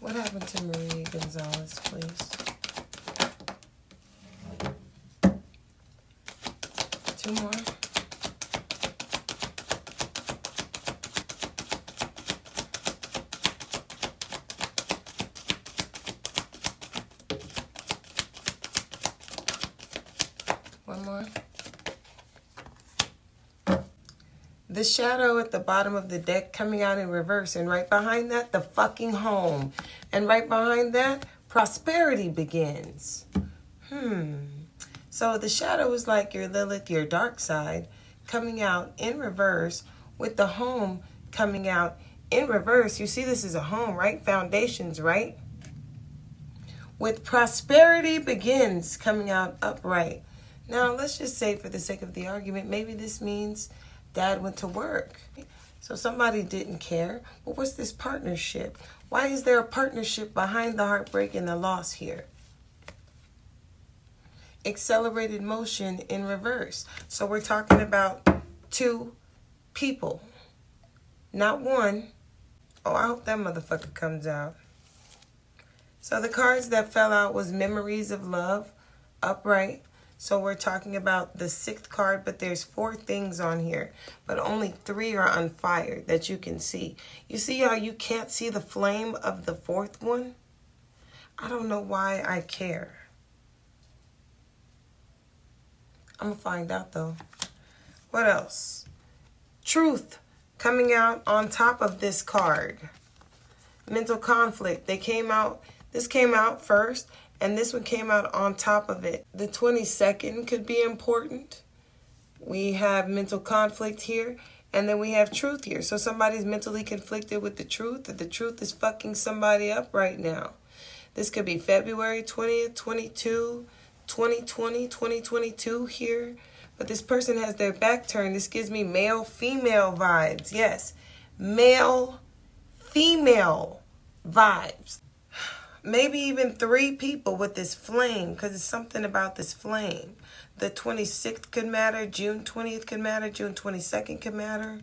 What happened to Maria Gonzalez, please? Two more. One more. The shadow at the bottom of the deck coming out in reverse, and right behind that, the fucking home. And right behind that, prosperity begins. Hmm. So the shadow is like your Lilith, your dark side, coming out in reverse, with the home coming out in reverse. You see, this is a home, right? Foundations, right? With prosperity begins coming out upright. Now, let's just say, for the sake of the argument, maybe this means dad went to work. So somebody didn't care. But what's this partnership? Why is there a partnership behind the heartbreak and the loss here? Accelerated motion in reverse. So we're talking about two people, not one. Oh, I hope that motherfucker comes out. So the cards that fell out was Memories of Love, Upright, so we're talking about the sixth card, but there's four things on here, but only three are on fire that you can see. You see how you can't see the flame of the fourth one? I don't know why I care. I'm going to find out though. What else? Truth coming out on top of this card. Mental conflict. They came out, this came out first, and this one came out on top of it. The 22nd could be important. We have mental conflict here, and then we have truth here. So somebody's mentally conflicted with the truth, or the truth is fucking somebody up right now. This could be February 20th, 22, 2020, 2022 here. But this person has their back turned. This gives me male female vibes. Yes, male female vibes maybe even three people with this flame because it's something about this flame. The 26th could matter, June 20th could matter, June 22nd could matter.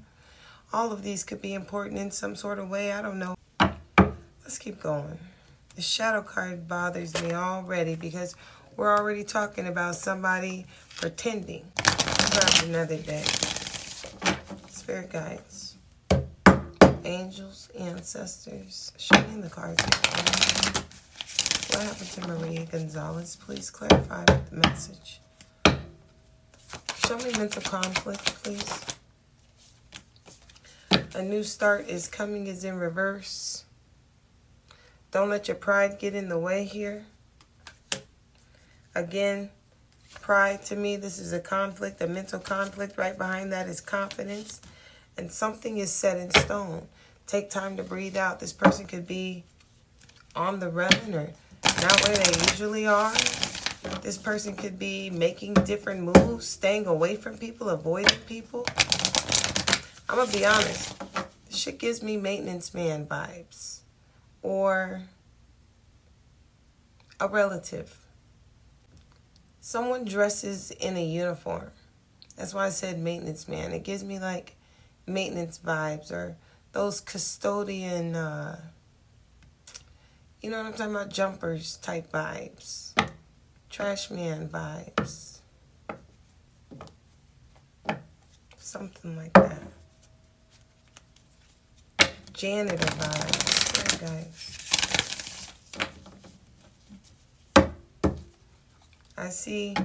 All of these could be important in some sort of way. I don't know. Let's keep going. The shadow card bothers me already because we're already talking about somebody pretending. Grab another deck. Spirit guides. Angels, ancestors. Show me the cards. What happened to Maria Gonzalez? Please clarify the message. Show me mental conflict, please. A new start is coming is in reverse. Don't let your pride get in the way here. Again, pride to me, this is a conflict, a mental conflict. Right behind that is confidence. And something is set in stone. Take time to breathe out. This person could be on the run or not where they usually are. This person could be making different moves, staying away from people, avoiding people. I'm going to be honest. This shit gives me maintenance man vibes. Or a relative. Someone dresses in a uniform. That's why I said maintenance man. It gives me like maintenance vibes or those custodian... Uh, you know what I'm talking about? Jumpers type vibes. Trash man vibes. Something like that. Janitor vibes. Guys. I see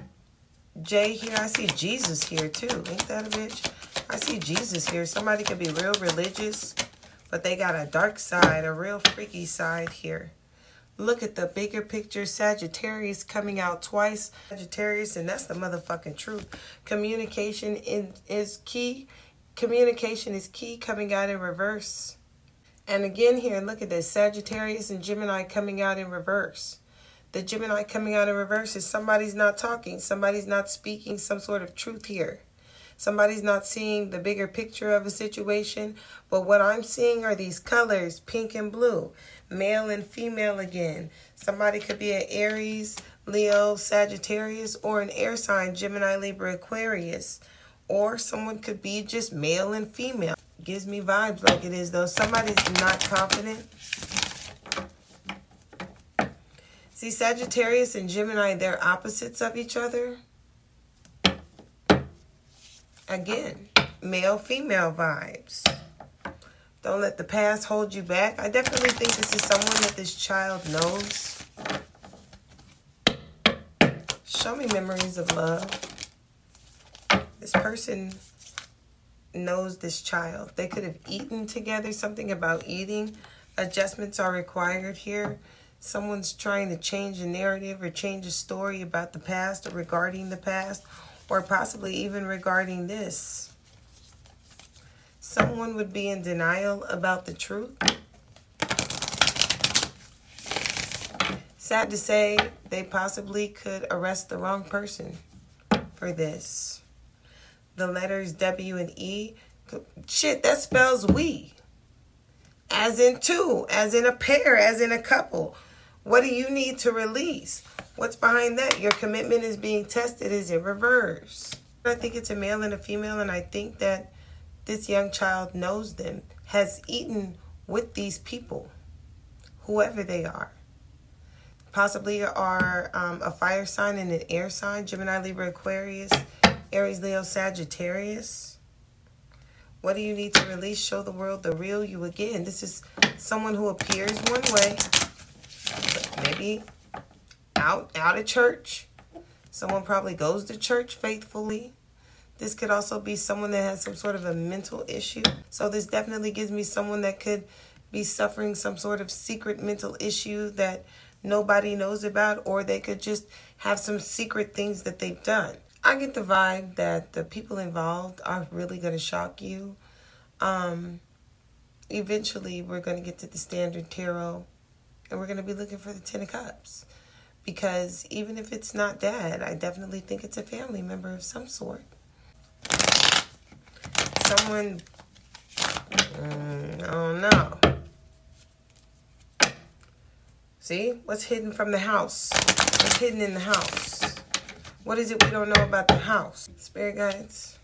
Jay here. I see Jesus here, too. Ain't that a bitch? I see Jesus here. Somebody could be real religious, but they got a dark side, a real freaky side here. Look at the bigger picture. Sagittarius coming out twice. Sagittarius, and that's the motherfucking truth. Communication in, is key. Communication is key coming out in reverse. And again here, look at this. Sagittarius and Gemini coming out in reverse. The Gemini coming out in reverse is somebody's not talking. Somebody's not speaking some sort of truth here. Somebody's not seeing the bigger picture of a situation. But what I'm seeing are these colors, pink and blue male and female again. Somebody could be an Aries, Leo, Sagittarius, or an air sign, Gemini, Libra, Aquarius. Or someone could be just male and female. Gives me vibes like it is though. Somebody's not confident. See, Sagittarius and Gemini, they're opposites of each other. Again, male-female vibes. Don't let the past hold you back. I definitely think this is someone that this child knows. Show me memories of love. This person knows this child. They could have eaten together, something about eating. Adjustments are required here. Someone's trying to change a narrative or change a story about the past or regarding the past or possibly even regarding this. Someone would be in denial about the truth. Sad to say, they possibly could arrest the wrong person for this the letters W and E. Shit, that spells we. As in two, as in a pair, as in a couple. What do you need to release? What's behind that? Your commitment is being tested is in reverse. I think it's a male and a female, and I think that this young child knows them, has eaten with these people, whoever they are. Possibly are um, a fire sign and an air sign, Gemini, Libra, Aquarius, Aries, Leo, Sagittarius. What do you need to release? Show the world the real you again. This is someone who appears one way, maybe out, out of church. Someone probably goes to church faithfully. This could also be someone that has some sort of a mental issue. So this definitely gives me someone that could be suffering some sort of secret mental issue that nobody knows about, or they could just have some secret things that they've done. I get the vibe that the people involved are really going to shock you. Um, eventually, we're going to get to the standard tarot and we're going to be looking for the Ten of Cups. Because even if it's not dad, I definitely think it's a family member of some sort. Someone, mm, don't know. See, what's hidden from the house? What's hidden in the house? What is it we don't know about the house? Spirit guides,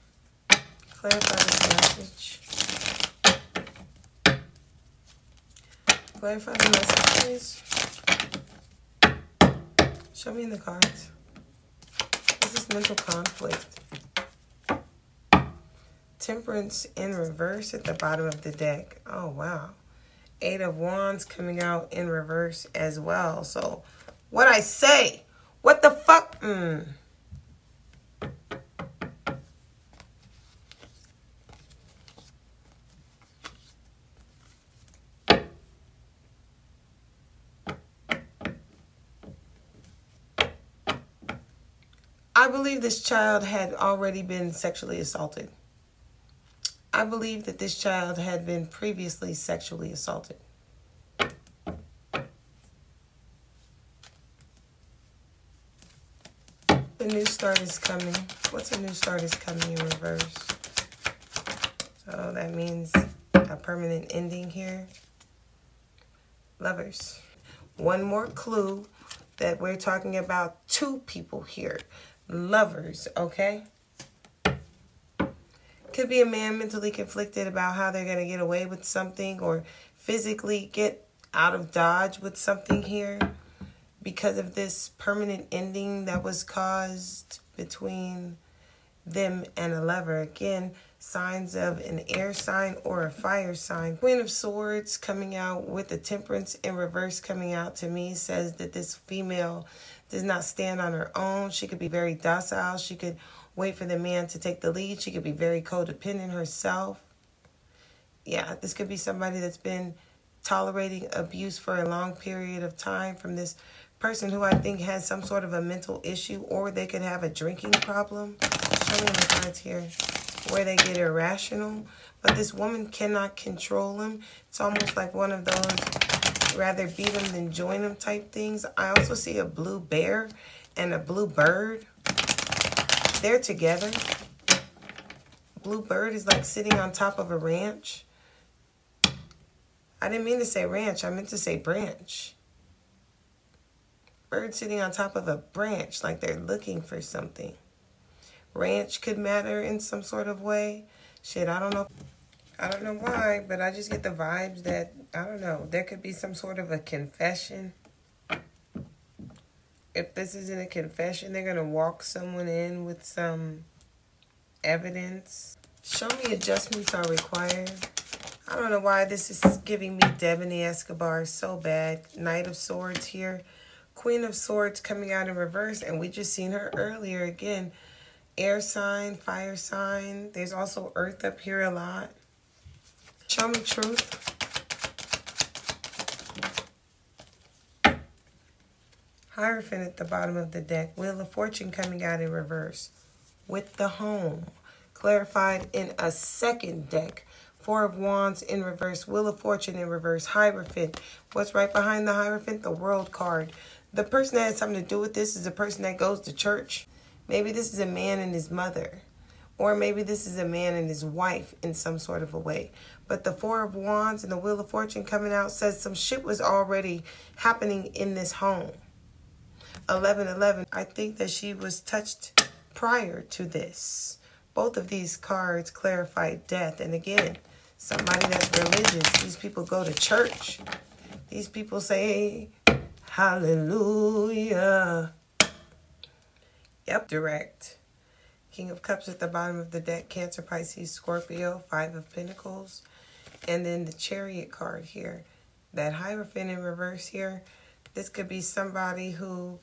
clarify this message. Clarify the message, please. Show me in the cards. This is mental conflict. Temperance in reverse at the bottom of the deck. Oh, wow. Eight of Wands coming out in reverse as well. So, what I say? What the fuck? Mm. I believe this child had already been sexually assaulted. I believe that this child had been previously sexually assaulted. The new start is coming. What's a new start is coming in reverse? So that means a permanent ending here. Lovers. One more clue that we're talking about two people here lovers, okay? Could be a man mentally conflicted about how they're going to get away with something or physically get out of dodge with something here because of this permanent ending that was caused between them and a lover. Again, signs of an air sign or a fire sign. Queen of Swords coming out with the Temperance in reverse coming out to me says that this female does not stand on her own. She could be very docile. She could wait for the man to take the lead. She could be very codependent herself. Yeah, this could be somebody that's been tolerating abuse for a long period of time from this person who I think has some sort of a mental issue or they could have a drinking problem. Show me the cards here where they get irrational. But this woman cannot control him. It's almost like one of those rather beat them than join them type things. I also see a blue bear and a blue bird. They're together. Blue bird is like sitting on top of a ranch. I didn't mean to say ranch. I meant to say branch. Bird sitting on top of a branch like they're looking for something. Ranch could matter in some sort of way. Shit, I don't know. I don't know why, but I just get the vibes that, I don't know, there could be some sort of a confession if this isn't a confession, they're going to walk someone in with some evidence. Show me adjustments are required. I don't know why this is giving me Devanny Escobar so bad. Knight of Swords here. Queen of Swords coming out in reverse. And we just seen her earlier again. Air sign, fire sign. There's also earth up here a lot. Show me truth. Hierophant at the bottom of the deck. Wheel of Fortune coming out in reverse. With the home. Clarified in a second deck. Four of Wands in reverse. Wheel of Fortune in reverse. Hierophant. What's right behind the Hierophant? The World card. The person that has something to do with this is the person that goes to church. Maybe this is a man and his mother. Or maybe this is a man and his wife in some sort of a way. But the Four of Wands and the Wheel of Fortune coming out says some shit was already happening in this home. 1111, I think that she was touched prior to this. Both of these cards clarify death. And again, somebody that's religious. These people go to church. These people say, hallelujah. Yep, direct. King of Cups at the bottom of the deck. Cancer, Pisces, Scorpio. Five of Pentacles. And then the Chariot card here. That Hierophant in reverse here. This could be somebody who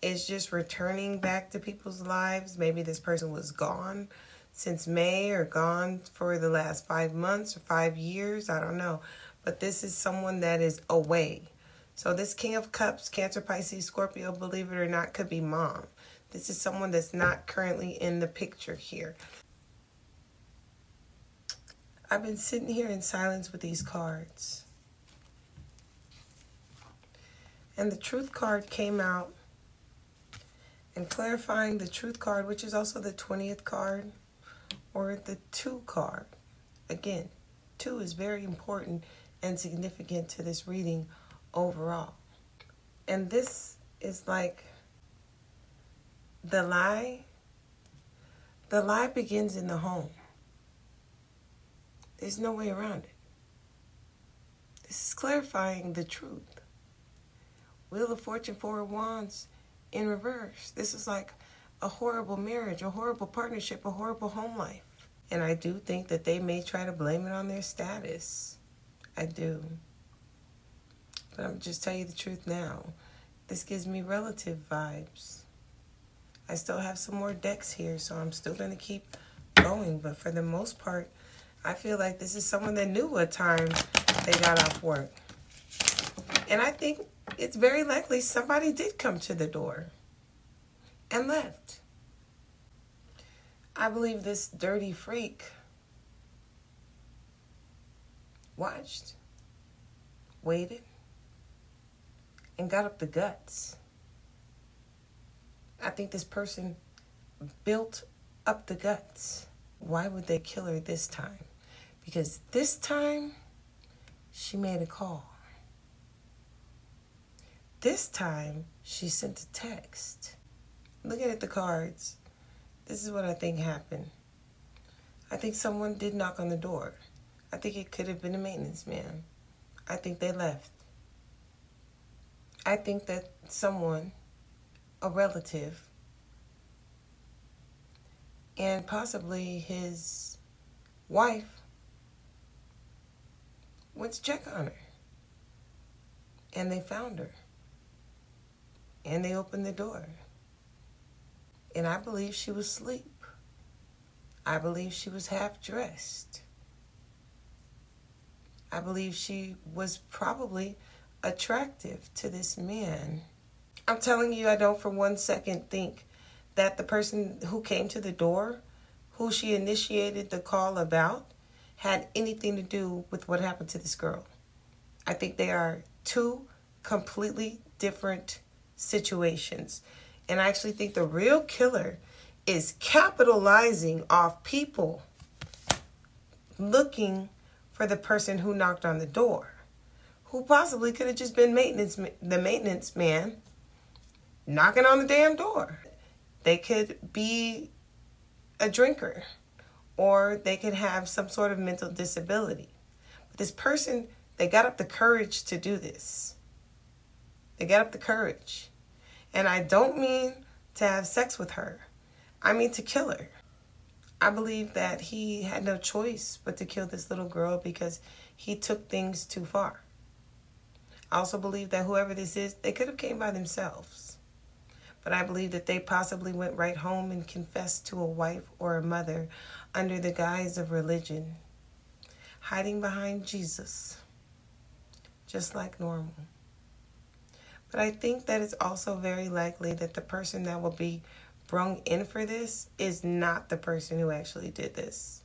is just returning back to people's lives. Maybe this person was gone since May or gone for the last five months or five years. I don't know. But this is someone that is away. So this King of Cups, Cancer, Pisces, Scorpio, believe it or not, could be mom. This is someone that's not currently in the picture here. I've been sitting here in silence with these cards. And the truth card came out and clarifying the truth card, which is also the 20th card, or the 2 card. Again, 2 is very important and significant to this reading overall. And this is like the lie. The lie begins in the home. There's no way around it. This is clarifying the truth. Wheel of Fortune, Four of Wands in reverse. This is like a horrible marriage, a horrible partnership, a horrible home life. And I do think that they may try to blame it on their status. I do. But I'm just tell you the truth now. This gives me relative vibes. I still have some more decks here, so I'm still going to keep going. But for the most part, I feel like this is someone that knew what time they got off work. And I think it's very likely somebody did come to the door and left. I believe this dirty freak watched, waited, and got up the guts. I think this person built up the guts. Why would they kill her this time? Because this time she made a call. This time, she sent a text. Looking at the cards, this is what I think happened. I think someone did knock on the door. I think it could have been a maintenance man. I think they left. I think that someone, a relative, and possibly his wife, went to check on her. And they found her and they opened the door. And I believe she was asleep. I believe she was half dressed. I believe she was probably attractive to this man. I'm telling you, I don't for one second think that the person who came to the door, who she initiated the call about, had anything to do with what happened to this girl. I think they are two completely different situations. And I actually think the real killer is capitalizing off people looking for the person who knocked on the door, who possibly could have just been maintenance the maintenance man knocking on the damn door. They could be a drinker or they could have some sort of mental disability. But this person, they got up the courage to do this. They got up the courage. And I don't mean to have sex with her, I mean to kill her. I believe that he had no choice but to kill this little girl because he took things too far. I also believe that whoever this is, they could have came by themselves. But I believe that they possibly went right home and confessed to a wife or a mother under the guise of religion, hiding behind Jesus, just like normal. But I think that it's also very likely that the person that will be brung in for this is not the person who actually did this.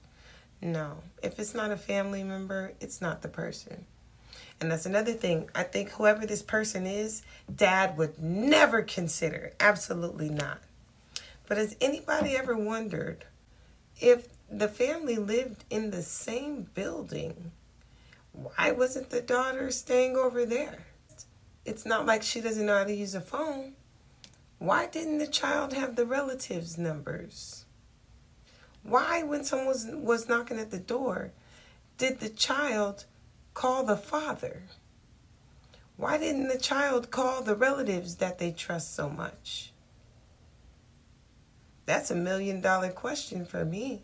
No. If it's not a family member, it's not the person. And that's another thing. I think whoever this person is, dad would never consider. Absolutely not. But has anybody ever wondered if the family lived in the same building? Why wasn't the daughter staying over there? It's not like she doesn't know how to use a phone. Why didn't the child have the relatives' numbers? Why, when someone was, was knocking at the door, did the child call the father? Why didn't the child call the relatives that they trust so much? That's a million dollar question for me.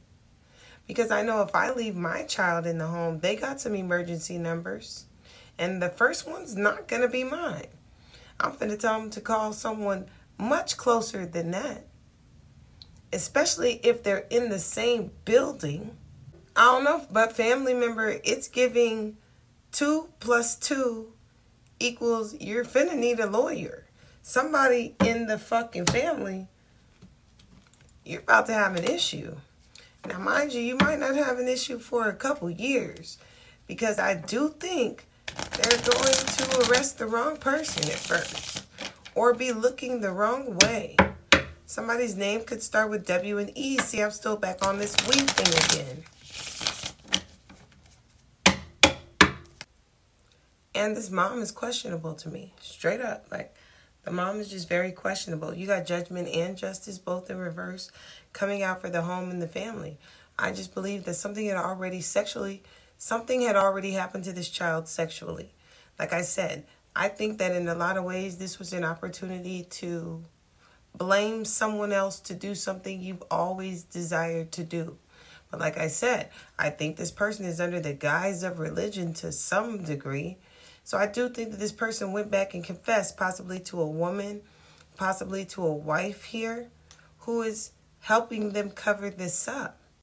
Because I know if I leave my child in the home, they got some emergency numbers. And the first one's not going to be mine. I'm going to tell them to call someone much closer than that. Especially if they're in the same building. I don't know, but family member, it's giving two plus two equals you're finna need a lawyer. Somebody in the fucking family, you're about to have an issue. Now, mind you, you might not have an issue for a couple years because I do think they're going to arrest the wrong person at first or be looking the wrong way. Somebody's name could start with W and E. See, I'm still back on this weed thing again. And this mom is questionable to me, straight up. Like, the mom is just very questionable. You got judgment and justice both in reverse coming out for the home and the family. I just believe that something had already sexually, something had already happened to this child sexually. Like I said, I think that in a lot of ways, this was an opportunity to blame someone else to do something you've always desired to do. But like I said, I think this person is under the guise of religion to some degree. So I do think that this person went back and confessed, possibly to a woman, possibly to a wife here, who is helping them cover this up.